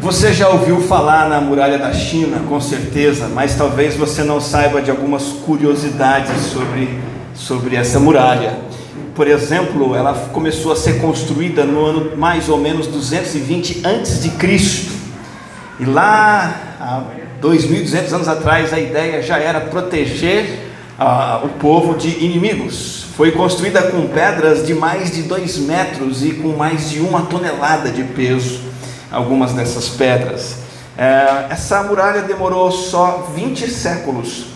Você já ouviu falar na muralha da China, com certeza, mas talvez você não saiba de algumas curiosidades sobre, sobre essa muralha. Por exemplo, ela começou a ser construída no ano mais ou menos 220 antes de Cristo. E lá, há 2.200 anos atrás, a ideia já era proteger ah, o povo de inimigos. Foi construída com pedras de mais de 2 metros e com mais de uma tonelada de peso algumas dessas pedras. É, essa muralha demorou só 20 séculos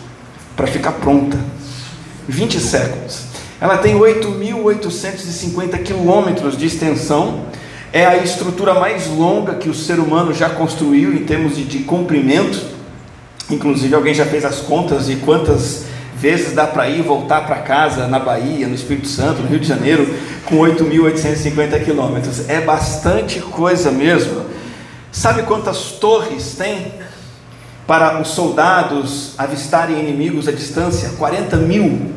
para ficar pronta. 20 séculos. Ela tem 8.850 quilômetros de extensão. É a estrutura mais longa que o ser humano já construiu em termos de, de comprimento. Inclusive, alguém já fez as contas de quantas vezes dá para ir e voltar para casa na Bahia, no Espírito Santo, no Rio de Janeiro, com 8.850 quilômetros. É bastante coisa mesmo. Sabe quantas torres tem para os soldados avistarem inimigos à distância? 40 mil.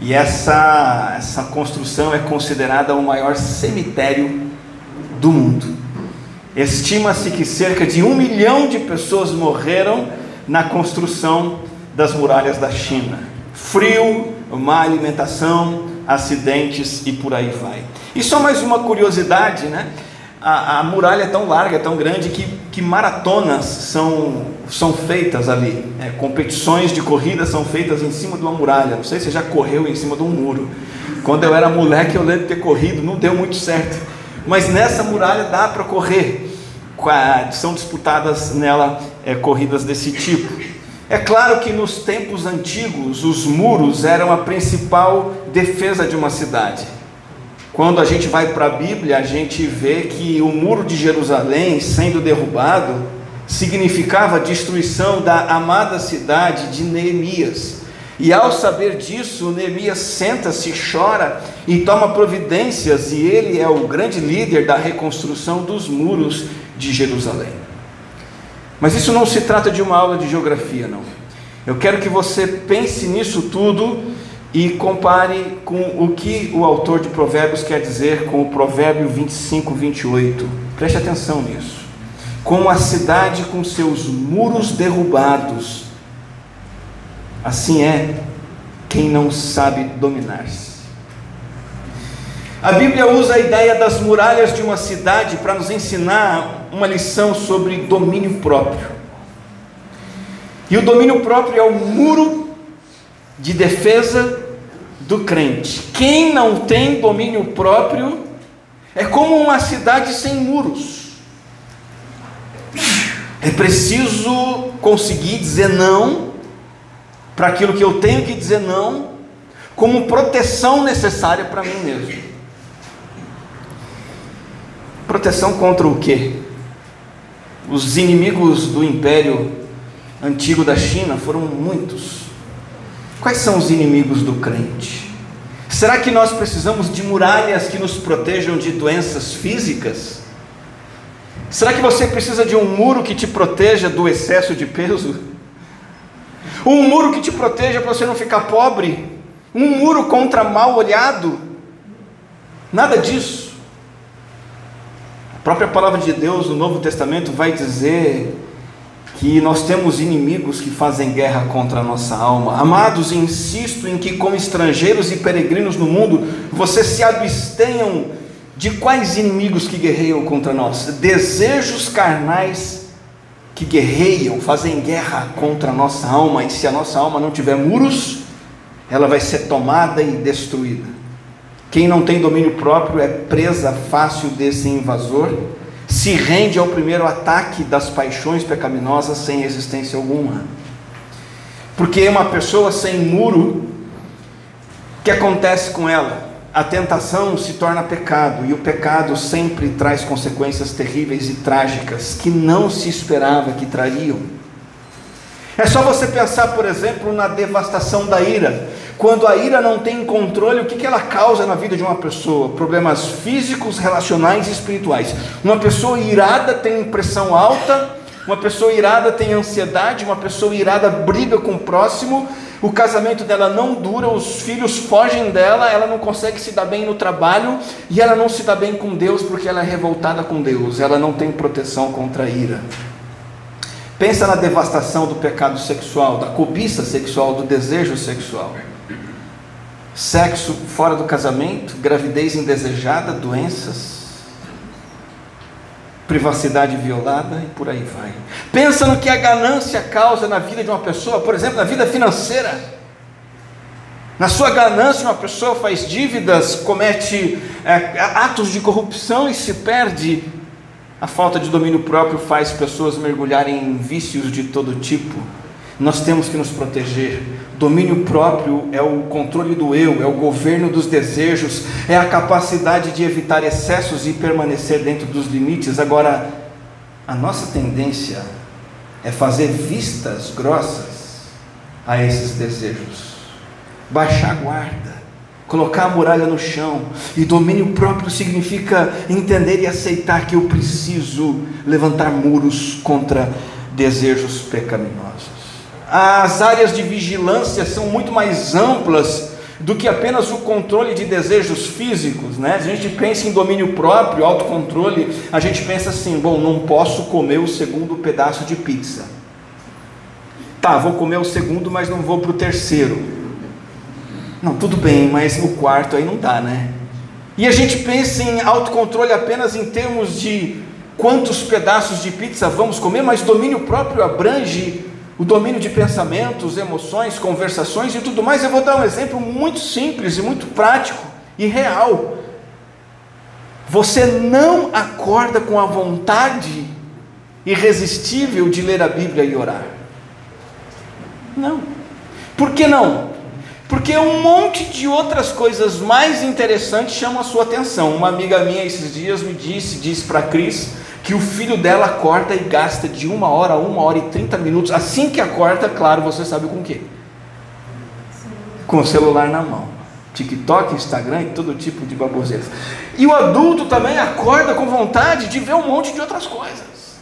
E essa, essa construção é considerada o maior cemitério do mundo. Estima-se que cerca de um milhão de pessoas morreram na construção das muralhas da China. Frio, má alimentação, acidentes e por aí vai. E só mais uma curiosidade, né? A, a muralha é tão larga, é tão grande que, que maratonas são, são feitas ali. É, competições de corrida são feitas em cima de uma muralha. Não sei se você já correu em cima de um muro. Quando eu era moleque, eu lembro de ter corrido, não deu muito certo. Mas nessa muralha dá para correr. São disputadas nela é, corridas desse tipo. É claro que nos tempos antigos os muros eram a principal defesa de uma cidade. Quando a gente vai para a Bíblia, a gente vê que o muro de Jerusalém sendo derrubado significava a destruição da amada cidade de Neemias. E ao saber disso, Neemias senta-se, chora e toma providências, e ele é o grande líder da reconstrução dos muros de Jerusalém. Mas isso não se trata de uma aula de geografia, não. Eu quero que você pense nisso tudo e compare com o que o autor de Provérbios quer dizer com o Provérbio 25, 28. Preste atenção nisso. Como a cidade com seus muros derrubados, assim é quem não sabe dominar-se. A Bíblia usa a ideia das muralhas de uma cidade para nos ensinar uma lição sobre domínio próprio. E o domínio próprio é o muro de defesa do crente. Quem não tem domínio próprio é como uma cidade sem muros. É preciso conseguir dizer não para aquilo que eu tenho que dizer não, como proteção necessária para mim mesmo. Proteção contra o quê? Os inimigos do império antigo da China foram muitos. Quais são os inimigos do crente? Será que nós precisamos de muralhas que nos protejam de doenças físicas? Será que você precisa de um muro que te proteja do excesso de peso? Um muro que te proteja para você não ficar pobre? Um muro contra mal olhado? Nada disso. A própria palavra de Deus no Novo Testamento vai dizer que nós temos inimigos que fazem guerra contra a nossa alma. Amados, insisto em que, como estrangeiros e peregrinos no mundo, vocês se abstenham de quais inimigos que guerreiam contra nós? Desejos carnais que guerreiam, fazem guerra contra a nossa alma, e se a nossa alma não tiver muros, ela vai ser tomada e destruída. Quem não tem domínio próprio é presa fácil desse invasor, se rende ao primeiro ataque das paixões pecaminosas sem resistência alguma. Porque uma pessoa sem muro, o que acontece com ela? A tentação se torna pecado, e o pecado sempre traz consequências terríveis e trágicas que não se esperava que trariam. É só você pensar, por exemplo, na devastação da ira. Quando a ira não tem controle, o que, que ela causa na vida de uma pessoa? Problemas físicos, relacionais e espirituais. Uma pessoa irada tem pressão alta, uma pessoa irada tem ansiedade, uma pessoa irada briga com o próximo, o casamento dela não dura, os filhos fogem dela, ela não consegue se dar bem no trabalho e ela não se dá bem com Deus porque ela é revoltada com Deus, ela não tem proteção contra a ira. Pensa na devastação do pecado sexual, da cobiça sexual, do desejo sexual. Sexo fora do casamento, gravidez indesejada, doenças, privacidade violada e por aí vai. Pensa no que a ganância causa na vida de uma pessoa, por exemplo, na vida financeira. Na sua ganância, uma pessoa faz dívidas, comete é, atos de corrupção e se perde. A falta de domínio próprio faz pessoas mergulharem em vícios de todo tipo. Nós temos que nos proteger. Domínio próprio é o controle do eu, é o governo dos desejos, é a capacidade de evitar excessos e permanecer dentro dos limites. Agora, a nossa tendência é fazer vistas grossas a esses desejos, baixar a guarda, colocar a muralha no chão. E domínio próprio significa entender e aceitar que eu preciso levantar muros contra desejos pecaminosos. As áreas de vigilância são muito mais amplas do que apenas o controle de desejos físicos, né? A gente pensa em domínio próprio, autocontrole, a gente pensa assim, bom, não posso comer o segundo pedaço de pizza. Tá, vou comer o segundo, mas não vou para o terceiro. Não, tudo bem, mas o quarto aí não dá, né? E a gente pensa em autocontrole apenas em termos de quantos pedaços de pizza vamos comer, mas domínio próprio abrange o domínio de pensamentos, emoções, conversações e tudo mais. Eu vou dar um exemplo muito simples e muito prático e real. Você não acorda com a vontade irresistível de ler a Bíblia e orar. Não. Por que não? Porque um monte de outras coisas mais interessantes chamam a sua atenção. Uma amiga minha esses dias me disse, disse para Cris, que o filho dela corta e gasta de uma hora a uma hora e trinta minutos. Assim que acorda, claro, você sabe com o quê? Com o celular na mão. TikTok, Instagram e todo tipo de baboseiras. E o adulto também acorda com vontade de ver um monte de outras coisas.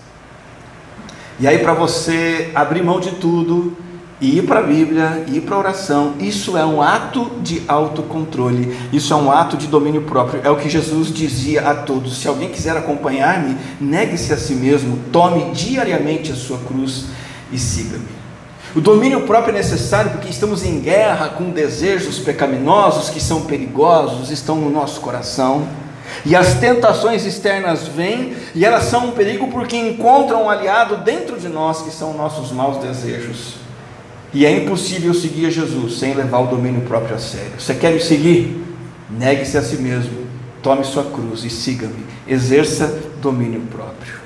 E aí, para você abrir mão de tudo ir para a Bíblia, ir para a oração, isso é um ato de autocontrole, isso é um ato de domínio próprio. É o que Jesus dizia a todos: se alguém quiser acompanhar-me, negue-se a si mesmo, tome diariamente a sua cruz e siga-me. O domínio próprio é necessário porque estamos em guerra com desejos pecaminosos que são perigosos, estão no nosso coração. E as tentações externas vêm e elas são um perigo porque encontram um aliado dentro de nós que são nossos maus desejos. E é impossível seguir a Jesus sem levar o domínio próprio a sério. Você quer me seguir? Negue-se a si mesmo, tome sua cruz e siga-me. Exerça domínio próprio.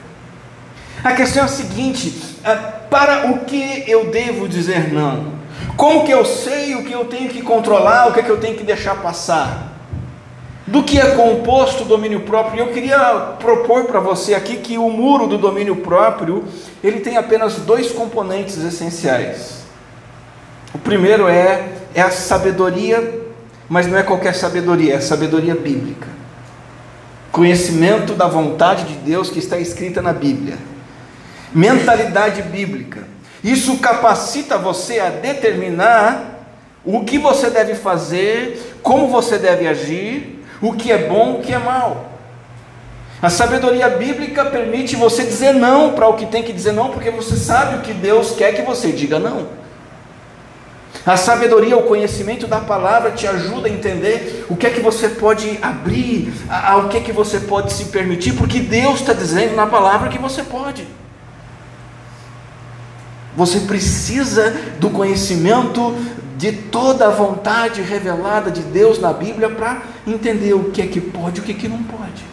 A questão é a seguinte: ah, para o que eu devo dizer não? Como que eu sei o que eu tenho que controlar, o que, é que eu tenho que deixar passar? Do que é composto o domínio próprio? Eu queria propor para você aqui que o muro do domínio próprio ele tem apenas dois componentes essenciais. O primeiro é, é a sabedoria, mas não é qualquer sabedoria, é a sabedoria bíblica. Conhecimento da vontade de Deus que está escrita na Bíblia. Mentalidade bíblica. Isso capacita você a determinar o que você deve fazer, como você deve agir, o que é bom, o que é mal. A sabedoria bíblica permite você dizer não para o que tem que dizer não, porque você sabe o que Deus quer que você diga não. A sabedoria, o conhecimento da palavra te ajuda a entender o que é que você pode abrir, ao que é que você pode se permitir, porque Deus está dizendo na palavra que você pode. Você precisa do conhecimento de toda a vontade revelada de Deus na Bíblia para entender o que é que pode e o que é que não pode.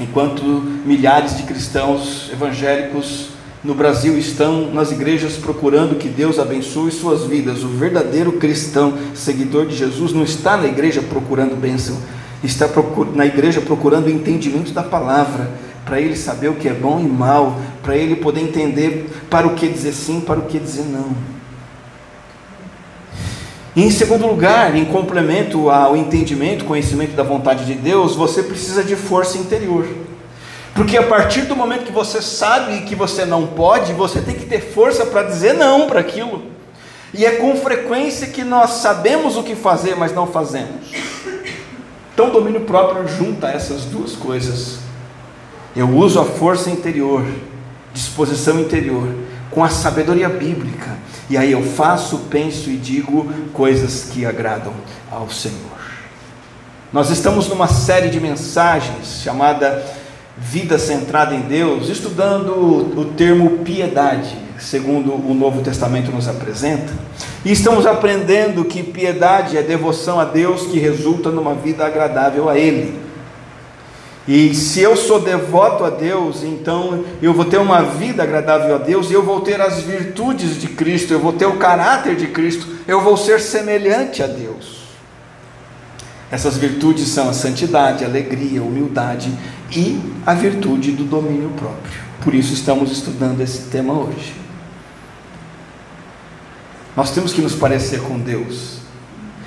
Enquanto milhares de cristãos evangélicos no Brasil estão nas igrejas procurando que Deus abençoe suas vidas. O verdadeiro cristão, seguidor de Jesus, não está na igreja procurando bênção, está na igreja procurando o entendimento da palavra, para ele saber o que é bom e mal, para ele poder entender para o que dizer sim, para o que dizer não. Em segundo lugar, em complemento ao entendimento, conhecimento da vontade de Deus, você precisa de força interior. Porque a partir do momento que você sabe que você não pode, você tem que ter força para dizer não para aquilo. E é com frequência que nós sabemos o que fazer, mas não fazemos. Então, o domínio próprio junta essas duas coisas. Eu uso a força interior, disposição interior, com a sabedoria bíblica. E aí eu faço, penso e digo coisas que agradam ao Senhor. Nós estamos numa série de mensagens chamada Vida Centrada em Deus, estudando o termo piedade segundo o Novo Testamento nos apresenta. E estamos aprendendo que piedade é devoção a Deus que resulta numa vida agradável a Ele. E se eu sou devoto a Deus, então eu vou ter uma vida agradável a Deus, eu vou ter as virtudes de Cristo, eu vou ter o caráter de Cristo, eu vou ser semelhante a Deus. Essas virtudes são a santidade, a alegria, a humildade e a virtude do domínio próprio. Por isso estamos estudando esse tema hoje. Nós temos que nos parecer com Deus.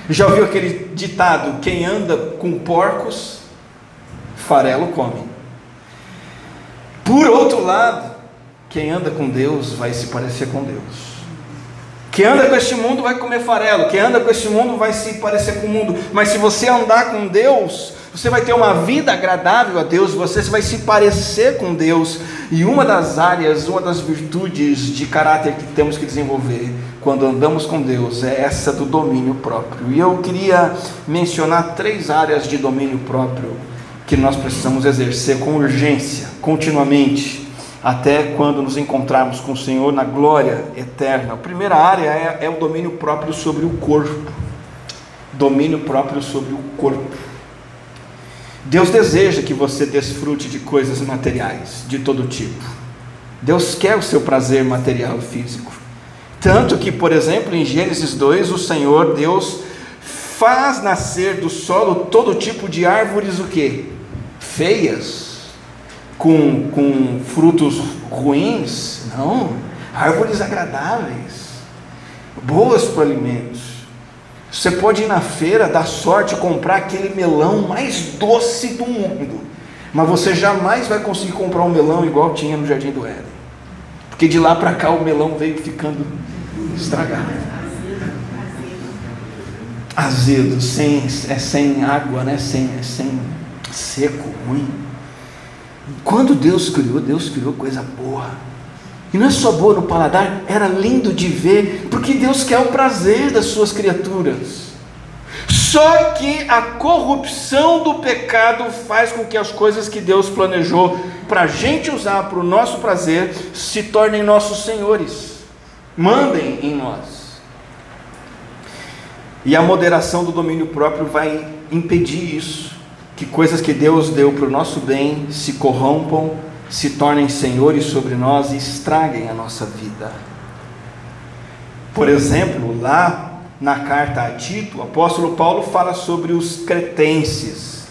Já ouviu aquele ditado: quem anda com porcos, farelo come. Por outro lado, quem anda com Deus vai se parecer com Deus. Quem anda com este mundo vai comer farelo, quem anda com este mundo vai se parecer com o mundo. Mas se você andar com Deus, você vai ter uma vida agradável a Deus, você vai se parecer com Deus. E uma das áreas, uma das virtudes de caráter que temos que desenvolver quando andamos com Deus é essa do domínio próprio. E eu queria mencionar três áreas de domínio próprio que nós precisamos exercer com urgência, continuamente, até quando nos encontrarmos com o Senhor na glória eterna. A primeira área é, é o domínio próprio sobre o corpo. Domínio próprio sobre o corpo. Deus deseja que você desfrute de coisas materiais de todo tipo. Deus quer o seu prazer material e físico. Tanto que, por exemplo, em Gênesis 2, o Senhor Deus faz nascer do solo todo tipo de árvores o quê? Feias, com, com frutos ruins, não, árvores agradáveis, boas para alimentos. Você pode ir na feira, dar sorte, comprar aquele melão mais doce do mundo, mas você jamais vai conseguir comprar um melão igual tinha no Jardim do Éden, porque de lá para cá o melão veio ficando estragado, azedo, sem, é sem água, né? sem, é sem seco, ruim. Quando Deus criou, Deus criou coisa boa. E não é só boa no paladar, era lindo de ver, porque Deus quer o prazer das suas criaturas. Só que a corrupção do pecado faz com que as coisas que Deus planejou para a gente usar para o nosso prazer se tornem nossos senhores, mandem em nós. E a moderação do domínio próprio vai impedir isso, que coisas que Deus deu para o nosso bem se corrompam se tornem senhores sobre nós e estraguem a nossa vida. Por exemplo, lá na carta a Tito, o apóstolo Paulo fala sobre os cretenses,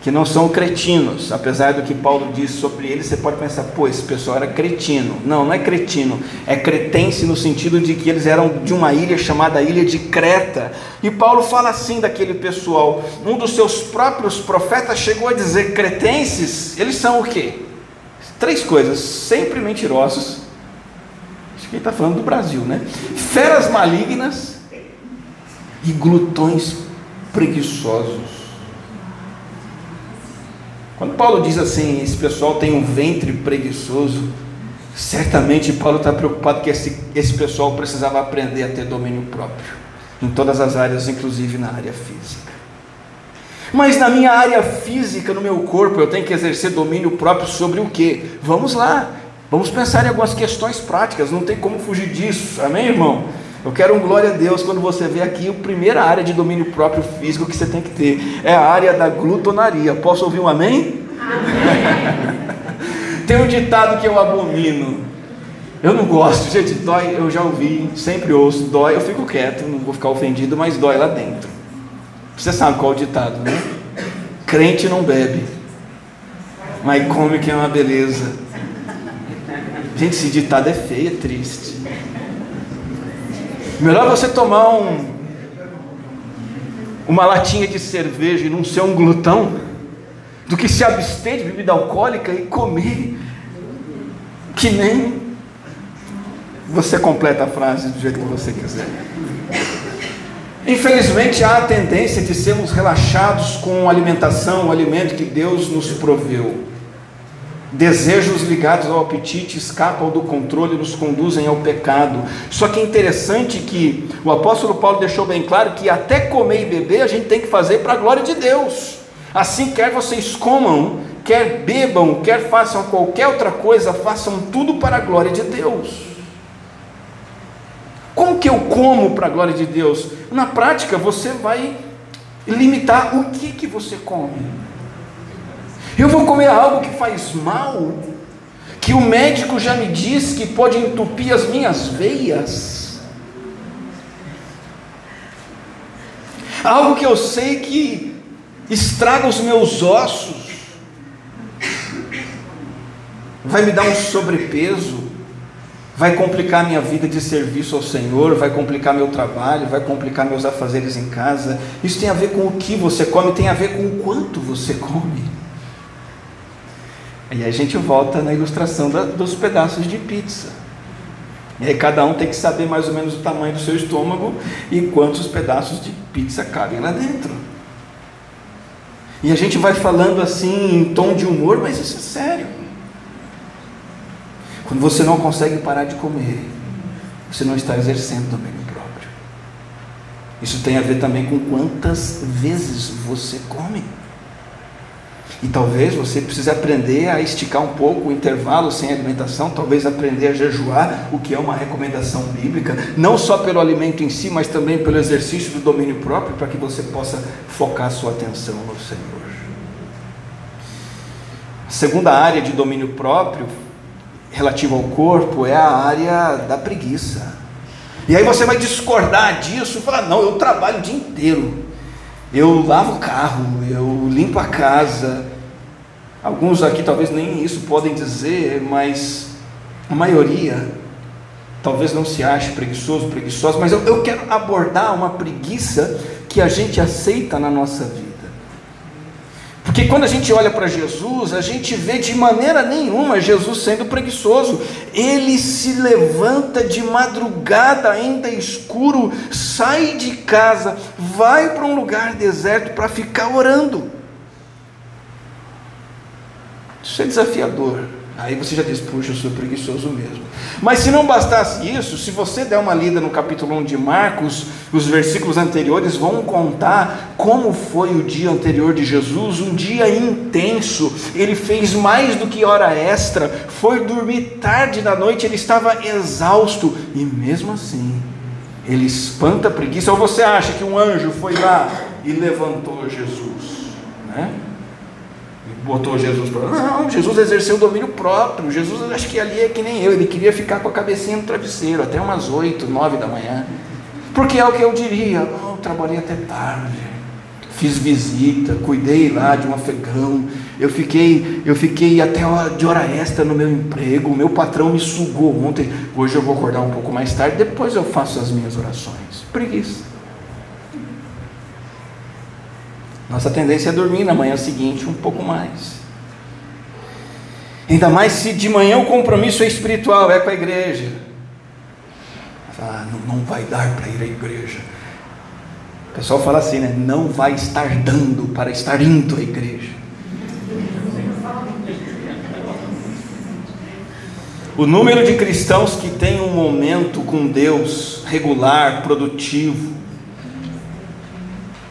que não são cretinos, apesar do que Paulo diz sobre eles, você pode pensar, pô, esse pessoal era cretino. Não, não é cretino, é cretense no sentido de que eles eram de uma ilha chamada Ilha de Creta. E Paulo fala assim daquele pessoal. Um dos seus próprios profetas chegou a dizer: cretenses, eles são o quê? Três coisas, sempre mentirosos. Acho que ele está falando do Brasil, né? Feras malignas e glutões preguiçosos. Quando Paulo diz assim, esse pessoal tem um ventre preguiçoso, certamente Paulo está preocupado que esse, esse pessoal precisava aprender a ter domínio próprio, em todas as áreas, inclusive na área física. Mas na minha área física, no meu corpo, eu tenho que exercer domínio próprio sobre o que? Vamos lá, vamos pensar em algumas questões práticas, não tem como fugir disso, amém, irmão? Eu quero um glória a Deus quando você vê aqui a primeira área de domínio próprio físico que você tem que ter é a área da glutonaria. Posso ouvir um amém? amém. tem um ditado que eu abomino. Eu não gosto, gente, dói, eu já ouvi, sempre ouço, dói, eu fico quieto, não vou ficar ofendido, mas dói lá dentro. Você sabe qual é o ditado, né? Crente não bebe, mas come que é uma beleza. Gente, esse ditado é feio, é triste. Melhor você tomar um, uma latinha de cerveja e não ser um glutão, do que se abster de bebida alcoólica e comer que nem Você completa a frase do jeito que você quiser. Infelizmente há a tendência de sermos relaxados com a alimentação, o alimento que Deus nos proveu. Desejos ligados ao apetite escapam do controle e nos conduzem ao pecado. Só que é interessante que o apóstolo Paulo deixou bem claro que até comer e beber a gente tem que fazer para a glória de Deus. Assim, quer vocês comam, quer bebam, quer façam qualquer outra coisa, façam tudo para a glória de Deus. Como que eu como para a glória de Deus? Na prática, você vai limitar o que, que você come. Eu vou comer algo que faz mal, que o médico já me diz que pode entupir as minhas veias. Algo que eu sei que estraga os meus ossos vai me dar um sobrepeso, vai complicar minha vida de serviço ao Senhor, vai complicar meu trabalho, vai complicar meus afazeres em casa. Isso tem a ver com o que você come, tem a ver com o quanto você come. E a gente volta na ilustração da, dos pedaços de pizza. E aí cada um tem que saber mais ou menos o tamanho do seu estômago e quantos pedaços de pizza cabem lá dentro. E a gente vai falando assim em tom de humor, mas isso é sério. Quando você não consegue parar de comer, você não está exercendo domínio próprio. Isso tem a ver também com quantas vezes você come. E talvez você precise aprender a esticar um pouco o intervalo sem alimentação, talvez aprender a jejuar, o que é uma recomendação bíblica, não só pelo alimento em si, mas também pelo exercício do domínio próprio, para que você possa focar sua atenção no Senhor. A segunda área de domínio próprio relativo ao corpo é a área da preguiça. E aí você vai discordar disso e falar: não, eu trabalho o dia inteiro. Eu lavo o carro, eu limpo a casa. Alguns aqui talvez nem isso podem dizer, mas a maioria talvez não se ache preguiçoso, preguiçosa, mas eu, eu quero abordar uma preguiça que a gente aceita na nossa vida. Porque quando a gente olha para Jesus, a gente vê de maneira nenhuma Jesus sendo preguiçoso. Ele se levanta de madrugada, ainda escuro, sai de casa, vai para um lugar deserto para ficar orando. Isso é desafiador. Aí você já diz, puxa, eu sou preguiçoso mesmo. Mas se não bastasse isso, se você der uma lida no capítulo 1 de Marcos, os versículos anteriores vão contar como foi o dia anterior de Jesus, um dia intenso. Ele fez mais do que hora extra, foi dormir tarde da noite, ele estava exausto e mesmo assim, ele espanta a preguiça. Ou você acha que um anjo foi lá e levantou Jesus, né? Botou Jesus para. Não, Jesus exerceu o domínio próprio. Jesus, acho que ali é que nem eu, ele queria ficar com a cabecinha no travesseiro até umas 8, 9 da manhã. Porque é o que eu diria. Oh, eu trabalhei até tarde, fiz visita, cuidei lá de um afegão. Eu fiquei, eu fiquei até de hora extra no meu emprego. O meu patrão me sugou ontem. Hoje eu vou acordar um pouco mais tarde. Depois eu faço as minhas orações. Preguiça. Nossa tendência é dormir na manhã seguinte um pouco mais. Ainda mais se de manhã o compromisso é espiritual, é com a igreja. Ah, não, não vai dar para ir à igreja. O pessoal fala assim, né? Não vai estar dando para estar indo à igreja. O número de cristãos que tem um momento com Deus regular, produtivo,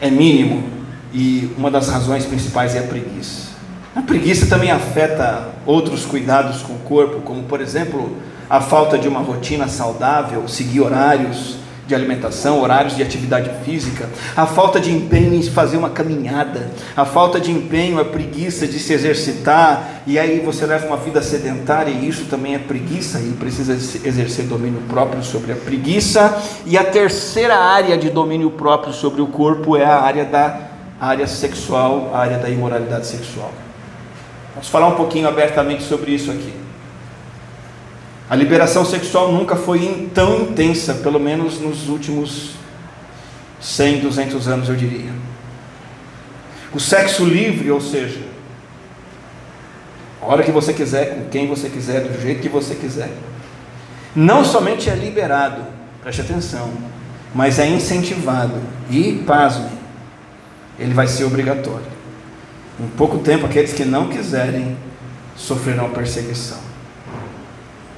é mínimo e uma das razões principais é a preguiça. A preguiça também afeta outros cuidados com o corpo, como por exemplo a falta de uma rotina saudável, seguir horários de alimentação, horários de atividade física, a falta de empenho em fazer uma caminhada, a falta de empenho, a preguiça de se exercitar, e aí você leva uma vida sedentária, e isso também é preguiça, e precisa exercer domínio próprio sobre a preguiça. E a terceira área de domínio próprio sobre o corpo é a área da área sexual, a área da imoralidade sexual. Vamos falar um pouquinho abertamente sobre isso aqui. A liberação sexual nunca foi tão intensa, pelo menos nos últimos 100, 200 anos, eu diria. O sexo livre, ou seja, a hora que você quiser, com quem você quiser, do jeito que você quiser. Não somente é liberado, preste atenção, mas é incentivado e, pasme, ele vai ser obrigatório. Em pouco tempo, aqueles que não quiserem sofrerão perseguição.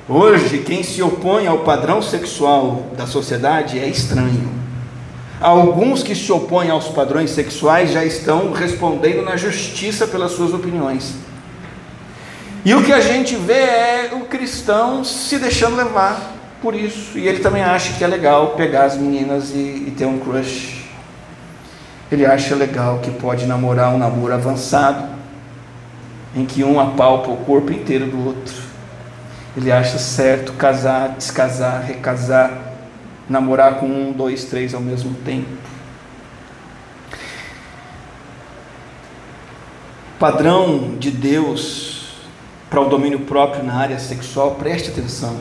Hoje, quem se opõe ao padrão sexual da sociedade é estranho. Alguns que se opõem aos padrões sexuais já estão respondendo na justiça pelas suas opiniões. E o que a gente vê é o cristão se deixando levar por isso. E ele também acha que é legal pegar as meninas e, e ter um crush. Ele acha legal que pode namorar um namoro avançado, em que um apalpa o corpo inteiro do outro. Ele acha certo casar, descasar, recasar, namorar com um, dois, três ao mesmo tempo. Padrão de Deus para o domínio próprio na área sexual, preste atenção.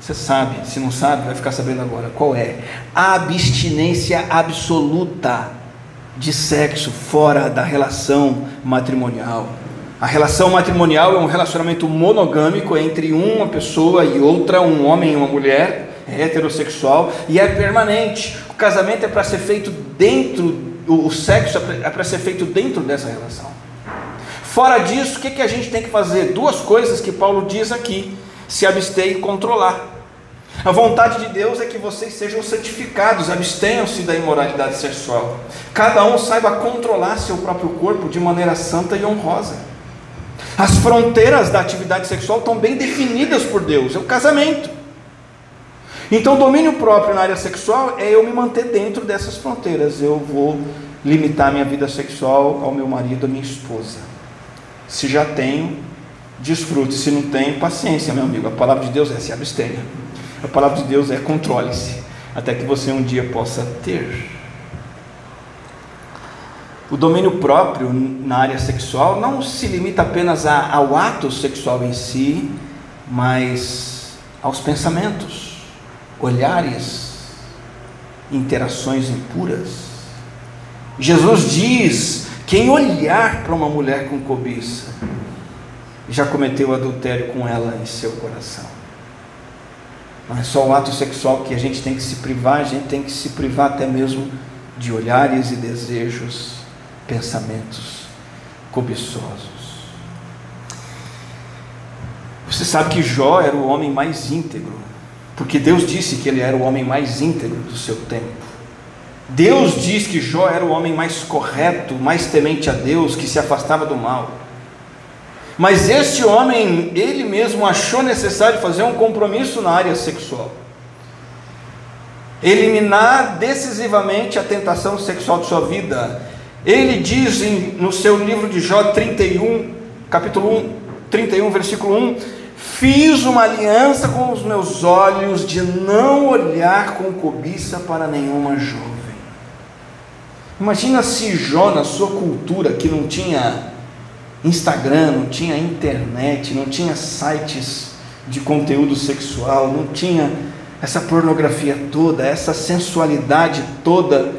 Você sabe, se não sabe, vai ficar sabendo agora. Qual é? A abstinência absoluta de sexo fora da relação matrimonial. A relação matrimonial é um relacionamento monogâmico entre uma pessoa e outra, um homem e uma mulher, é heterossexual, e é permanente. O casamento é para ser feito dentro, o sexo é para ser feito dentro dessa relação. Fora disso, o que, que a gente tem que fazer? Duas coisas que Paulo diz aqui: se abster e controlar. A vontade de Deus é que vocês sejam santificados, abstenham-se da imoralidade sexual. Cada um saiba controlar seu próprio corpo de maneira santa e honrosa. As fronteiras da atividade sexual estão bem definidas por Deus, é o casamento. Então, domínio próprio na área sexual é eu me manter dentro dessas fronteiras. Eu vou limitar minha vida sexual ao meu marido, à minha esposa. Se já tenho, desfrute. Se não tenho, paciência, meu amigo. A palavra de Deus é se abstenha. A palavra de Deus é controle-se, até que você um dia possa ter. O domínio próprio na área sexual não se limita apenas ao ato sexual em si, mas aos pensamentos, olhares, interações impuras. Jesus diz quem olhar para uma mulher com cobiça já cometeu adultério com ela em seu coração. Não é só o ato sexual que a gente tem que se privar, a gente tem que se privar até mesmo de olhares e desejos, pensamentos cobiçosos. Você sabe que Jó era o homem mais íntegro, porque Deus disse que ele era o homem mais íntegro do seu tempo. Deus diz que Jó era o homem mais correto, mais temente a Deus, que se afastava do mal. Mas este homem, ele mesmo achou necessário fazer um compromisso na área sexual. Eliminar decisivamente a tentação sexual de sua vida. Ele diz em, no seu livro de Jó 31, capítulo 1, 31, versículo 1: Fiz uma aliança com os meus olhos de não olhar com cobiça para nenhuma jovem. Imagina se Jó, na sua cultura, que não tinha Instagram, não tinha internet, não tinha sites de conteúdo sexual, não tinha essa pornografia toda, essa sensualidade toda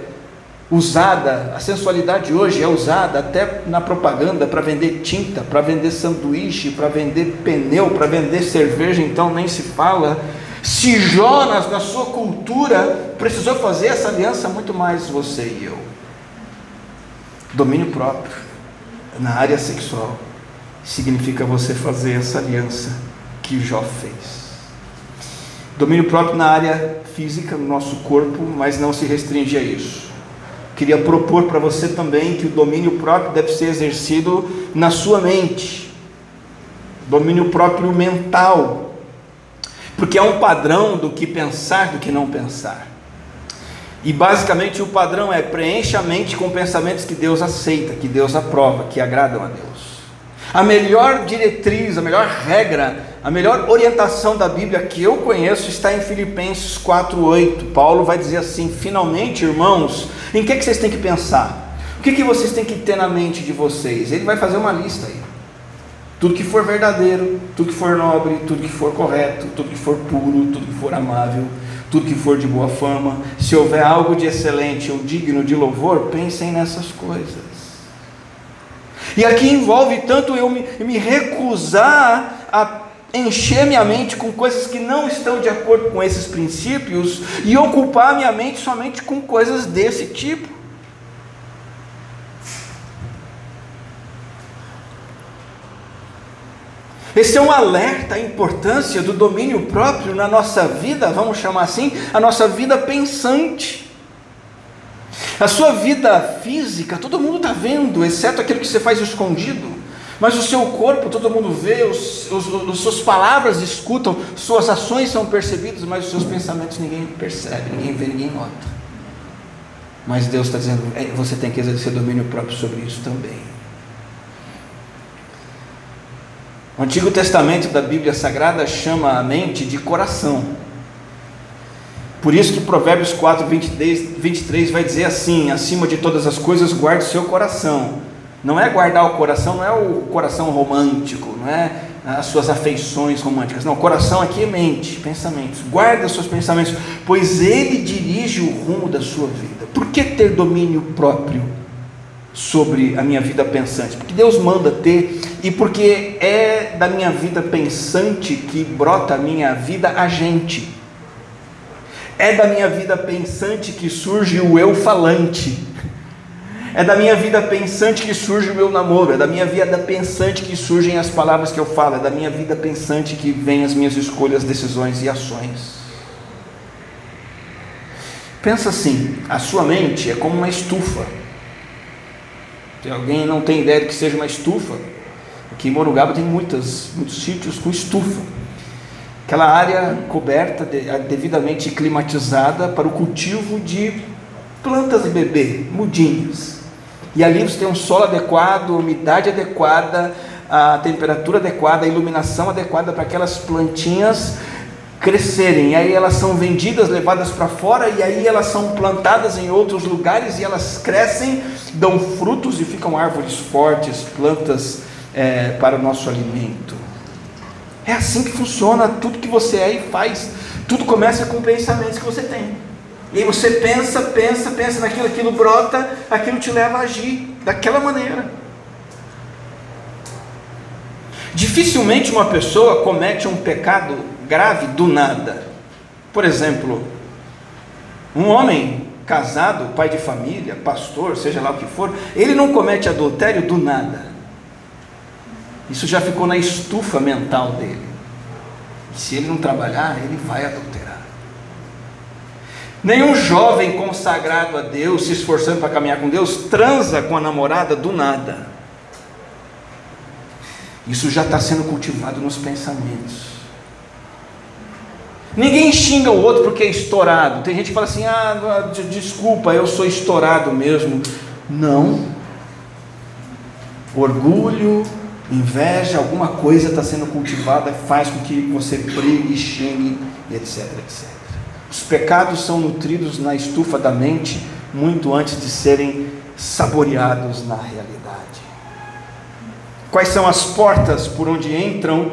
usada. A sensualidade hoje é usada até na propaganda para vender tinta, para vender sanduíche, para vender pneu, para vender cerveja, então nem se fala. Se Jonas, na sua cultura, precisou fazer essa aliança, muito mais você e eu domínio próprio na área sexual significa você fazer essa aliança que Jó fez. Domínio próprio na área física, no nosso corpo, mas não se restringe a isso. Queria propor para você também que o domínio próprio deve ser exercido na sua mente, domínio próprio mental, porque é um padrão do que pensar, do que não pensar. E basicamente o padrão é preencha a mente com pensamentos que Deus aceita, que Deus aprova, que agradam a Deus. A melhor diretriz, a melhor regra, a melhor orientação da Bíblia que eu conheço está em Filipenses 4:8. Paulo vai dizer assim: finalmente, irmãos, em que, que vocês têm que pensar? O que, que vocês têm que ter na mente de vocês? Ele vai fazer uma lista aí. Tudo que for verdadeiro, tudo que for nobre, tudo que for correto, tudo que for puro, tudo que for amável, tudo que for de boa fama, se houver algo de excelente ou digno de louvor, pensem nessas coisas. E aqui envolve tanto eu me, me recusar a encher minha mente com coisas que não estão de acordo com esses princípios e ocupar minha mente somente com coisas desse tipo. Esse é um alerta à importância do domínio próprio na nossa vida, vamos chamar assim, a nossa vida pensante. A sua vida física, todo mundo está vendo, exceto aquilo que você faz escondido. Mas o seu corpo, todo mundo vê, os, os, as suas palavras escutam, suas ações são percebidas, mas os seus pensamentos ninguém percebe, ninguém vê, ninguém nota. Mas Deus está dizendo, é, você tem que exercer domínio próprio sobre isso também. O Antigo Testamento da Bíblia Sagrada chama a mente de coração. Por isso que Provérbios 4, 23, 23 vai dizer assim: acima de todas as coisas, guarde o seu coração não é guardar o coração, não é o coração romântico, não é as suas afeições românticas. Não, coração aqui é mente, pensamentos. Guarda os seus pensamentos, pois ele dirige o rumo da sua vida. Por que ter domínio próprio sobre a minha vida pensante? Porque Deus manda ter e porque é da minha vida pensante que brota a minha vida agente. É da minha vida pensante que surge o eu falante. É da minha vida pensante que surge o meu namoro, é da minha vida pensante que surgem as palavras que eu falo, é da minha vida pensante que vêm as minhas escolhas, decisões e ações. Pensa assim, a sua mente é como uma estufa. Alguém não tem ideia de que seja uma estufa, aqui em Morugaba tem muitas, muitos sítios com estufa. Aquela área coberta, devidamente climatizada para o cultivo de plantas bebê, mudinhos. E ali você tem um solo adequado, umidade adequada, a temperatura adequada, a iluminação adequada para aquelas plantinhas crescerem. E aí elas são vendidas, levadas para fora, e aí elas são plantadas em outros lugares e elas crescem, dão frutos e ficam árvores fortes, plantas é, para o nosso alimento. É assim que funciona tudo que você é e faz. Tudo começa com pensamentos que você tem. E aí você pensa, pensa, pensa naquilo, aquilo brota, aquilo te leva a agir daquela maneira. Dificilmente uma pessoa comete um pecado grave do nada. Por exemplo, um homem casado, pai de família, pastor, seja lá o que for, ele não comete adultério do nada. Isso já ficou na estufa mental dele. Se ele não trabalhar, ele vai adulterar. Nenhum jovem consagrado a Deus, se esforçando para caminhar com Deus, transa com a namorada do nada. Isso já está sendo cultivado nos pensamentos. Ninguém xinga o outro porque é estourado. Tem gente que fala assim: ah, desculpa, eu sou estourado mesmo. Não. Orgulho, inveja, alguma coisa está sendo cultivada, faz com que você brigue, xingue, etc, etc. Os pecados são nutridos na estufa da mente muito antes de serem saboreados na realidade. Quais são as portas por onde entram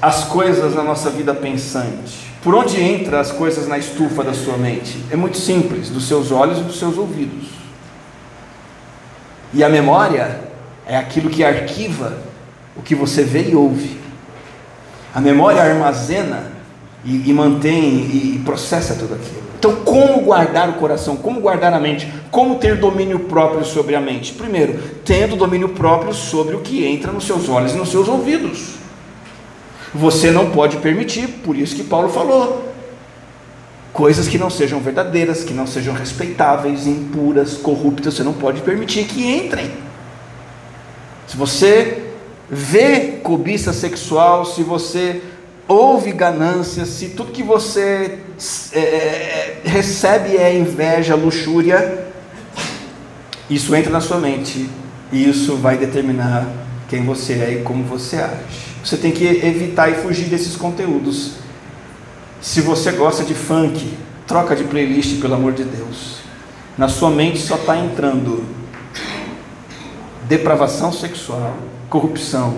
as coisas na nossa vida pensante? Por onde entram as coisas na estufa da sua mente? É muito simples, dos seus olhos e dos seus ouvidos. E a memória é aquilo que arquiva o que você vê e ouve. A memória armazena e, e mantém e, e processa tudo aquilo. Então, como guardar o coração? Como guardar a mente? Como ter domínio próprio sobre a mente? Primeiro, tendo domínio próprio sobre o que entra nos seus olhos e nos seus ouvidos. Você não pode permitir, por isso que Paulo falou, coisas que não sejam verdadeiras, que não sejam respeitáveis, impuras, corruptas, você não pode permitir que entrem. Se você vê cobiça sexual, se você houve ganância, se tudo que você é, é, recebe é inveja, luxúria, isso entra na sua mente e isso vai determinar quem você é e como você age. Você tem que evitar e fugir desses conteúdos. Se você gosta de funk, troca de playlist, pelo amor de Deus. Na sua mente só está entrando depravação sexual, corrupção,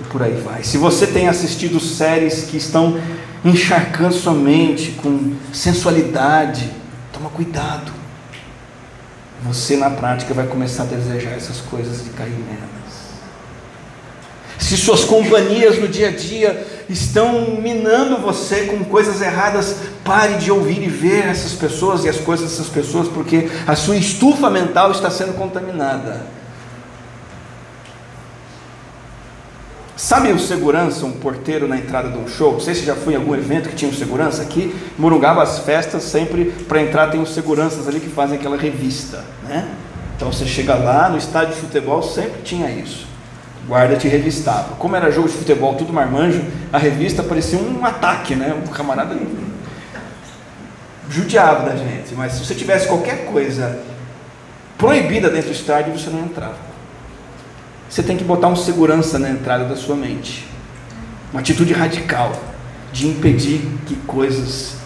e por aí vai. Se você tem assistido séries que estão encharcando sua mente com sensualidade, toma cuidado. Você na prática vai começar a desejar essas coisas de cair nelas. Se suas companhias no dia a dia estão minando você com coisas erradas, pare de ouvir e ver essas pessoas e as coisas dessas pessoas, porque a sua estufa mental está sendo contaminada. Sabe o segurança, um porteiro na entrada de um show? Não sei se já foi em algum evento que tinha um segurança aqui. Morungaba, as festas, sempre para entrar tem os seguranças ali que fazem aquela revista, né? Então você chega lá no estádio de futebol, sempre tinha isso. Guarda te revistava. Como era jogo de futebol, tudo marmanjo, a revista parecia um ataque, né? Um camarada judiava da gente. Mas se você tivesse qualquer coisa proibida dentro do estádio, você não entrava. Você tem que botar um segurança na entrada da sua mente. Uma atitude radical de impedir que coisas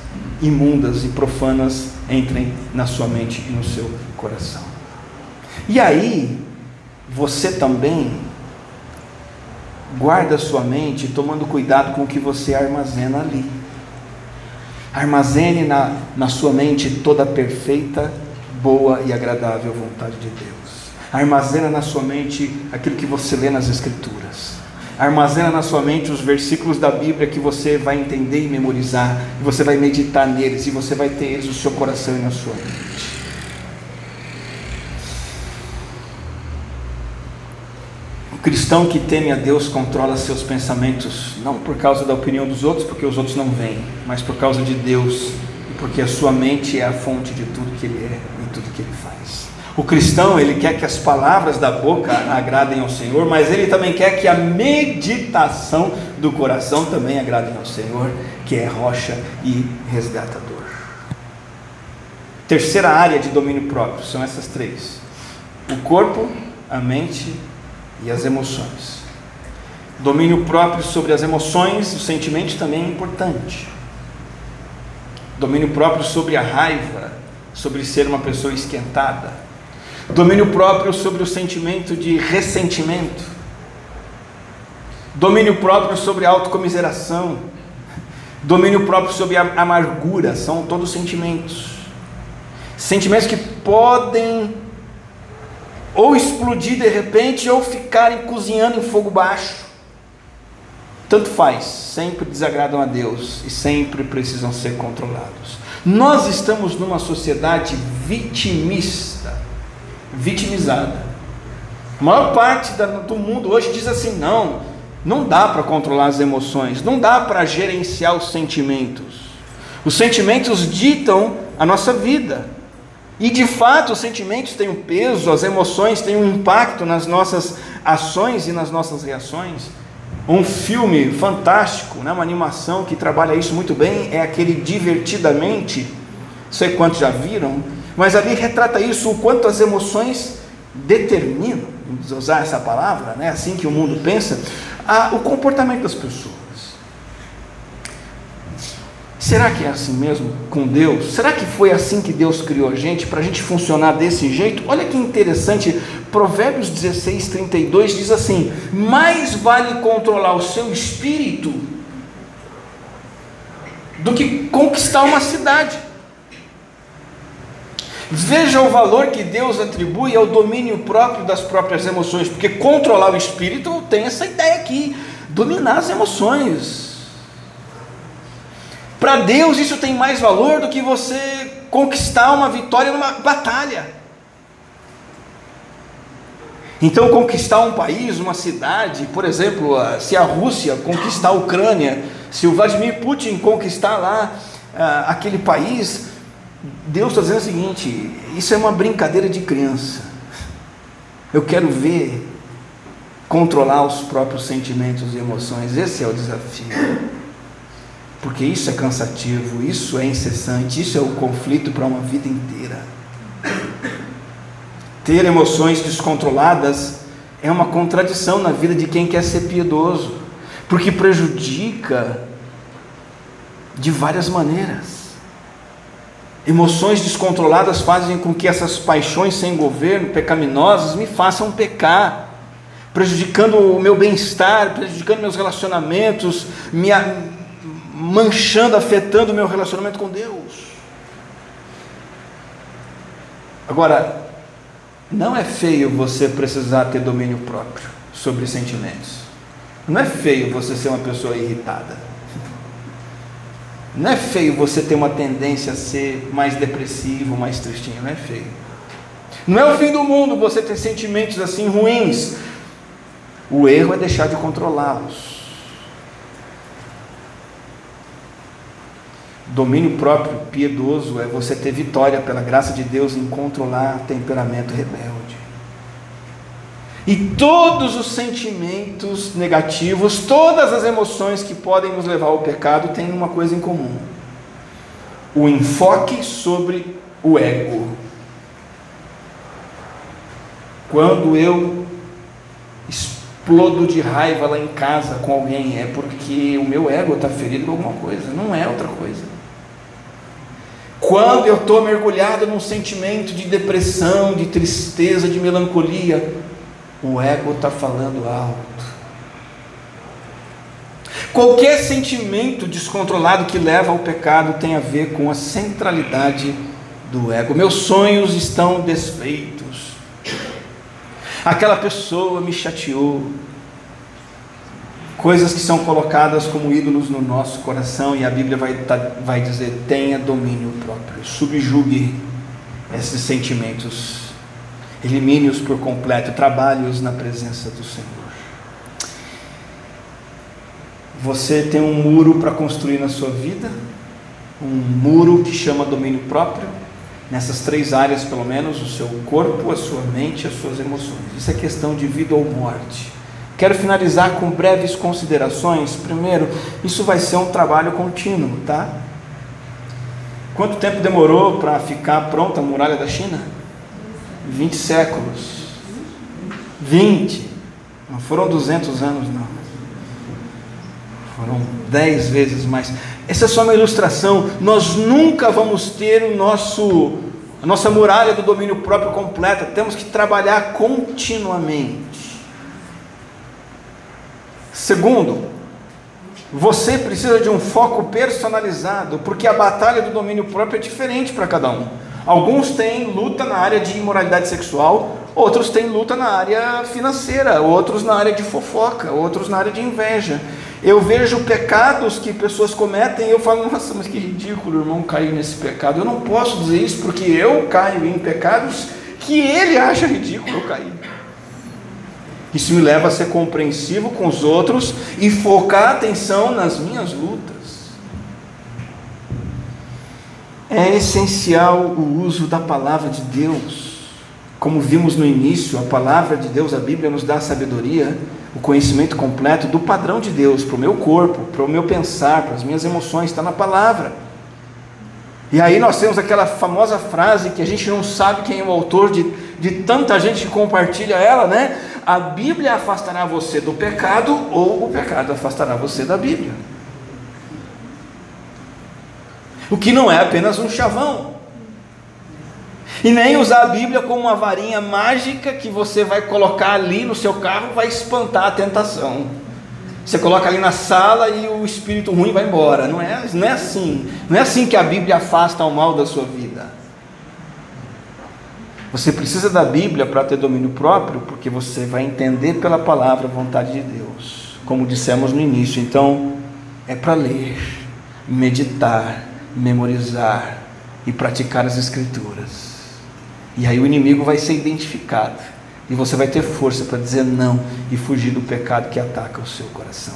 imundas e profanas entrem na sua mente e no seu coração. E aí, você também guarda a sua mente tomando cuidado com o que você armazena ali. Armazene na, na sua mente toda a perfeita, boa e agradável vontade de Deus. Armazena na sua mente aquilo que você lê nas Escrituras. Armazena na sua mente os versículos da Bíblia que você vai entender e memorizar. E você vai meditar neles. E você vai ter eles no seu coração e na sua mente. Cristão que teme a Deus controla seus pensamentos, não por causa da opinião dos outros, porque os outros não vêm, mas por causa de Deus, porque a sua mente é a fonte de tudo que Ele é e tudo que Ele faz. O cristão, ele quer que as palavras da boca agradem ao Senhor, mas ele também quer que a meditação do coração também agradem ao Senhor, que é rocha e resgatador. Terceira área de domínio próprio são essas três: o corpo, a mente e as emoções. Domínio próprio sobre as emoções, os sentimentos também é importante. Domínio próprio sobre a raiva, sobre ser uma pessoa esquentada domínio próprio sobre o sentimento de ressentimento, domínio próprio sobre a autocomiseração, domínio próprio sobre a amargura, são todos sentimentos. Sentimentos que podem ou explodir de repente ou ficarem cozinhando em fogo baixo. Tanto faz, sempre desagradam a Deus e sempre precisam ser controlados. Nós estamos numa sociedade vitimista vitimizada. A maior parte do mundo hoje diz assim: não, não dá para controlar as emoções, não dá para gerenciar os sentimentos. Os sentimentos ditam a nossa vida. E de fato, os sentimentos têm um peso, as emoções têm um impacto nas nossas ações e nas nossas reações. Um filme fantástico, né, uma animação que trabalha isso muito bem, é aquele Divertidamente. Não sei quantos já viram, mas ali retrata isso, o quanto as emoções determinam, vamos usar essa palavra, né, assim que o mundo pensa, a, o comportamento das pessoas. Será que é assim mesmo com Deus? Será que foi assim que Deus criou a gente, para a gente funcionar desse jeito? Olha que interessante, Provérbios 16, 32 diz assim: Mais vale controlar o seu espírito do que conquistar uma cidade. Veja o valor que Deus atribui ao domínio próprio das próprias emoções, porque controlar o espírito tem essa ideia aqui, dominar as emoções. Para Deus isso tem mais valor do que você conquistar uma vitória numa batalha. Então, conquistar um país, uma cidade, por exemplo, se a Rússia conquistar a Ucrânia, se o Vladimir Putin conquistar lá aquele país, Deus está dizendo o seguinte: isso é uma brincadeira de criança. Eu quero ver controlar os próprios sentimentos e emoções. Esse é o desafio. Porque isso é cansativo, isso é incessante, isso é o conflito para uma vida inteira. Ter emoções descontroladas é uma contradição na vida de quem quer ser piedoso, porque prejudica de várias maneiras. Emoções descontroladas fazem com que essas paixões sem governo, pecaminosas, me façam pecar, prejudicando o meu bem-estar, prejudicando meus relacionamentos, me manchando, afetando o meu relacionamento com Deus. Agora, não é feio você precisar ter domínio próprio sobre sentimentos. Não é feio você ser uma pessoa irritada. Não é feio você ter uma tendência a ser mais depressivo, mais tristinho. Não é feio. Não é o fim do mundo você ter sentimentos assim ruins. O erro é deixar de controlá-los. Domínio próprio piedoso é você ter vitória pela graça de Deus em controlar temperamento rebelde. E todos os sentimentos negativos, todas as emoções que podem nos levar ao pecado têm uma coisa em comum: o enfoque sobre o ego. Quando eu explodo de raiva lá em casa com alguém, é porque o meu ego está ferido com alguma coisa, não é outra coisa. Quando eu estou mergulhado num sentimento de depressão, de tristeza, de melancolia, o ego está falando alto. Qualquer sentimento descontrolado que leva ao pecado tem a ver com a centralidade do ego. Meus sonhos estão desfeitos. Aquela pessoa me chateou. Coisas que são colocadas como ídolos no nosso coração, e a Bíblia vai, tá, vai dizer: tenha domínio próprio, subjugue esses sentimentos Elimine-os por completo, trabalhe-os na presença do Senhor. Você tem um muro para construir na sua vida, um muro que chama domínio próprio, nessas três áreas pelo menos: o seu corpo, a sua mente as suas emoções. Isso é questão de vida ou morte. Quero finalizar com breves considerações. Primeiro, isso vai ser um trabalho contínuo, tá? Quanto tempo demorou para ficar pronta a muralha da China? 20 séculos. 20. Não foram 200 anos, não. Foram 10 vezes mais. Essa é só uma ilustração. Nós nunca vamos ter o nosso, a nossa muralha do domínio próprio completa. Temos que trabalhar continuamente. Segundo, você precisa de um foco personalizado, porque a batalha do domínio próprio é diferente para cada um. Alguns têm luta na área de imoralidade sexual, outros têm luta na área financeira, outros na área de fofoca, outros na área de inveja. Eu vejo pecados que pessoas cometem e eu falo, nossa, mas que ridículo, irmão, cair nesse pecado. Eu não posso dizer isso porque eu caio em pecados que ele acha ridículo eu cair. Isso me leva a ser compreensivo com os outros e focar a atenção nas minhas lutas. É essencial o uso da palavra de Deus. Como vimos no início, a palavra de Deus, a Bíblia, nos dá a sabedoria, o conhecimento completo do padrão de Deus para o meu corpo, para o meu pensar, para as minhas emoções, está na palavra. E aí nós temos aquela famosa frase que a gente não sabe quem é o autor de, de tanta gente que compartilha ela, né? A Bíblia afastará você do pecado ou o pecado afastará você da Bíblia o que não é apenas um chavão. E nem usar a Bíblia como uma varinha mágica que você vai colocar ali no seu carro vai espantar a tentação. Você coloca ali na sala e o espírito ruim vai embora. Não é, não é assim. Não é assim que a Bíblia afasta o mal da sua vida. Você precisa da Bíblia para ter domínio próprio, porque você vai entender pela palavra a vontade de Deus. Como dissemos no início. Então, é para ler, meditar, memorizar e praticar as Escrituras. E aí o inimigo vai ser identificado. E você vai ter força para dizer não e fugir do pecado que ataca o seu coração.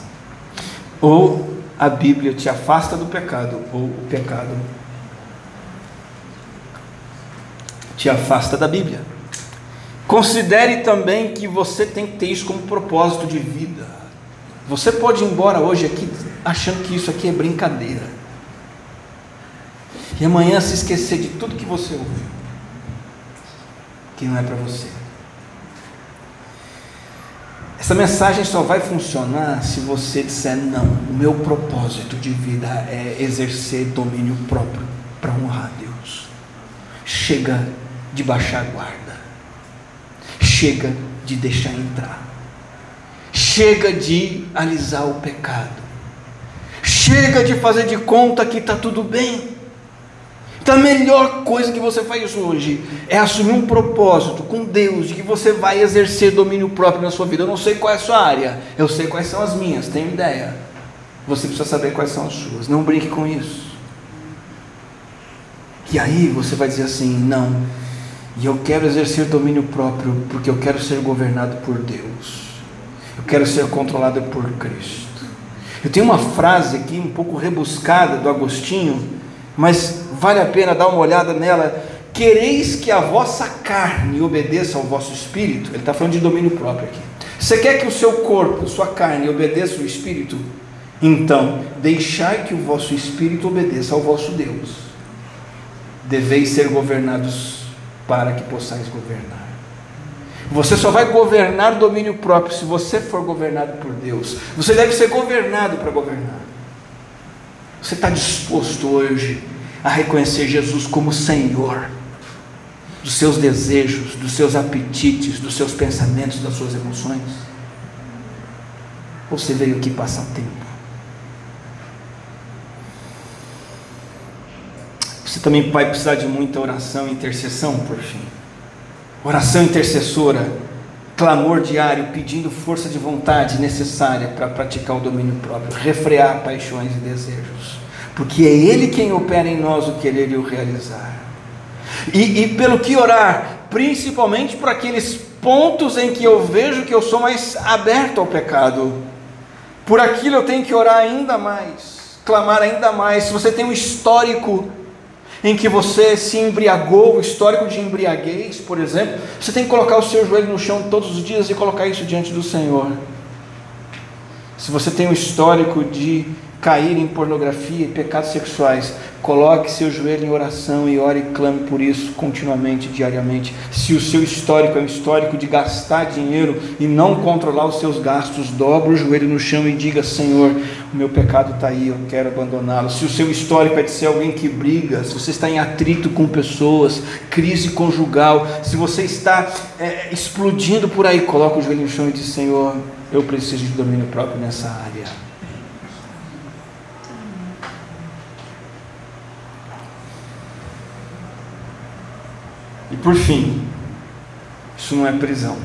Ou a Bíblia te afasta do pecado, ou o pecado te afasta da Bíblia. Considere também que você tem que ter isso como propósito de vida. Você pode ir embora hoje aqui achando que isso aqui é brincadeira. E amanhã se esquecer de tudo que você ouviu, que não é para você. Essa mensagem só vai funcionar se você disser: não, o meu propósito de vida é exercer domínio próprio para honrar a Deus. Chega de baixar guarda, chega de deixar entrar, chega de alisar o pecado, chega de fazer de conta que está tudo bem Então a melhor coisa que você faz hoje é assumir um propósito com Deus de que você vai exercer domínio próprio na sua vida. Eu não sei qual é a sua área, eu sei quais são as minhas, tenho ideia. Você precisa saber quais são as suas. Não brinque com isso. E aí você vai dizer assim: não, e eu quero exercer domínio próprio porque eu quero ser governado por Deus. Eu quero ser controlado por Cristo. Eu tenho uma frase aqui um pouco rebuscada do Agostinho, mas vale a pena dar uma olhada nela. Quereis que a vossa carne obedeça ao vosso espírito? Ele está falando de domínio próprio aqui. Você quer que o seu corpo, sua carne, obedeça ao espírito? Então, deixai que o vosso espírito obedeça ao vosso Deus. Deveis ser governados para que possais governar. Você só vai governar domínio próprio se você for governado por Deus. Você deve ser governado para governar. Você está disposto hoje a reconhecer Jesus como Senhor dos seus desejos, dos seus apetites, dos seus pensamentos, das suas emoções? Ou você veio aqui passar tempo? Você também vai precisar de muita oração e intercessão, por fim. Oração intercessora, clamor diário, pedindo força de vontade necessária para praticar o domínio próprio, refrear paixões e desejos porque é Ele quem opera em nós o querer e o realizar. E, e pelo que orar, principalmente por aqueles pontos em que eu vejo que eu sou mais aberto ao pecado. Por aquilo eu tenho que orar ainda mais, clamar ainda mais. Se você tem um histórico em que você se embriagou, o histórico de embriaguez, por exemplo, você tem que colocar o seu joelho no chão todos os dias e colocar isso diante do Senhor. Se você tem um histórico de cair em pornografia e pecados sexuais, coloque seu joelho em oração e ore e clame por isso continuamente, diariamente. Se o seu histórico é um histórico de gastar dinheiro e não controlar os seus gastos, dobre o joelho no chão e diga: Senhor, o meu pecado está aí, eu quero abandoná-lo. Se o seu histórico é de ser alguém que briga, se você está em atrito com pessoas, crise conjugal, se você está é, explodindo por aí, coloque o joelho no chão e diz: Senhor, eu preciso de domínio próprio nessa área. E por fim, isso não é prisão.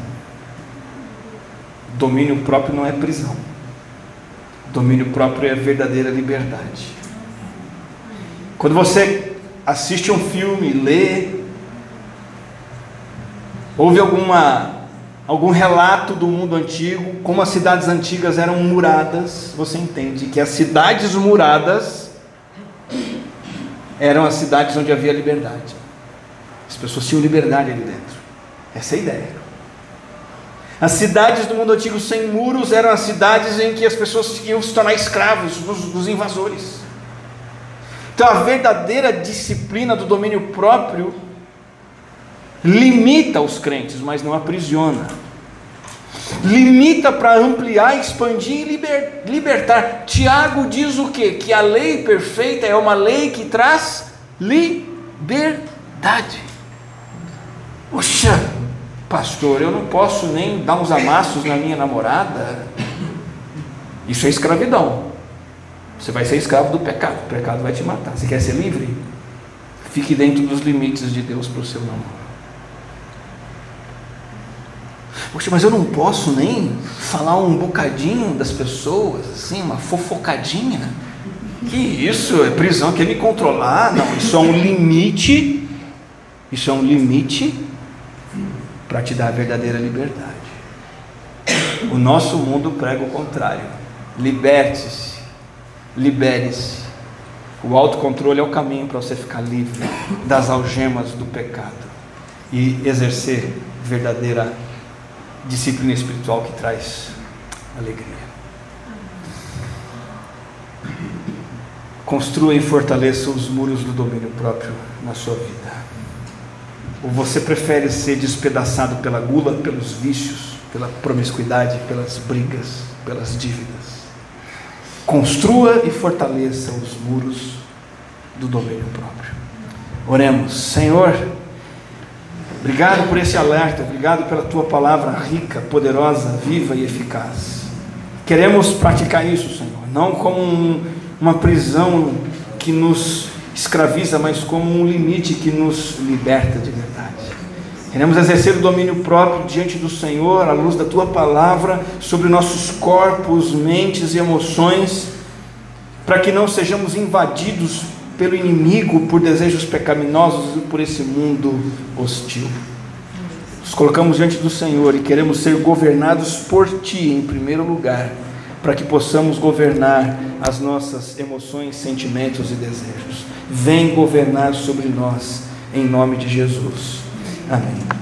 Domínio próprio não é prisão. Domínio próprio é verdadeira liberdade. Quando você assiste um filme, lê, ouve alguma algum relato do mundo antigo, como as cidades antigas eram muradas, você entende que as cidades muradas eram as cidades onde havia liberdade. As pessoas tinham liberdade ali dentro. Essa é a ideia. As cidades do mundo antigo sem muros eram as cidades em que as pessoas iam se tornar escravos dos, dos invasores. Então a verdadeira disciplina do domínio próprio limita os crentes, mas não aprisiona. Limita para ampliar, expandir e liber, libertar. Tiago diz o que? Que a lei perfeita é uma lei que traz liberdade. Poxa, pastor, eu não posso nem dar uns amassos na minha namorada. Isso é escravidão. Você vai ser escravo do pecado. O pecado vai te matar. Você quer ser livre? Fique dentro dos limites de Deus para o seu namoro. Poxa, mas eu não posso nem falar um bocadinho das pessoas, assim, uma fofocadinha. Que isso? É prisão, quer me controlar? Não, isso é um limite. Isso é um limite para te dar a verdadeira liberdade. O nosso mundo prega o contrário. Liberte-se, libere-se. O autocontrole é o caminho para você ficar livre das algemas do pecado e exercer verdadeira disciplina espiritual que traz alegria. Construa e fortaleça os muros do domínio próprio na sua vida. Ou você prefere ser despedaçado pela gula, pelos vícios, pela promiscuidade, pelas brigas, pelas dívidas? Construa e fortaleça os muros do domínio próprio. Oremos, Senhor, obrigado por esse alerta, obrigado pela tua palavra rica, poderosa, viva e eficaz. Queremos praticar isso, Senhor, não como um, uma prisão que nos escraviza, mas como um limite que nos liberta de verdade. Queremos exercer o domínio próprio diante do Senhor, à luz da tua palavra, sobre nossos corpos, mentes e emoções, para que não sejamos invadidos pelo inimigo por desejos pecaminosos e por esse mundo hostil. Nos colocamos diante do Senhor e queremos ser governados por Ti em primeiro lugar, para que possamos governar as nossas emoções, sentimentos e desejos. Vem governar sobre nós, em nome de Jesus. Amém.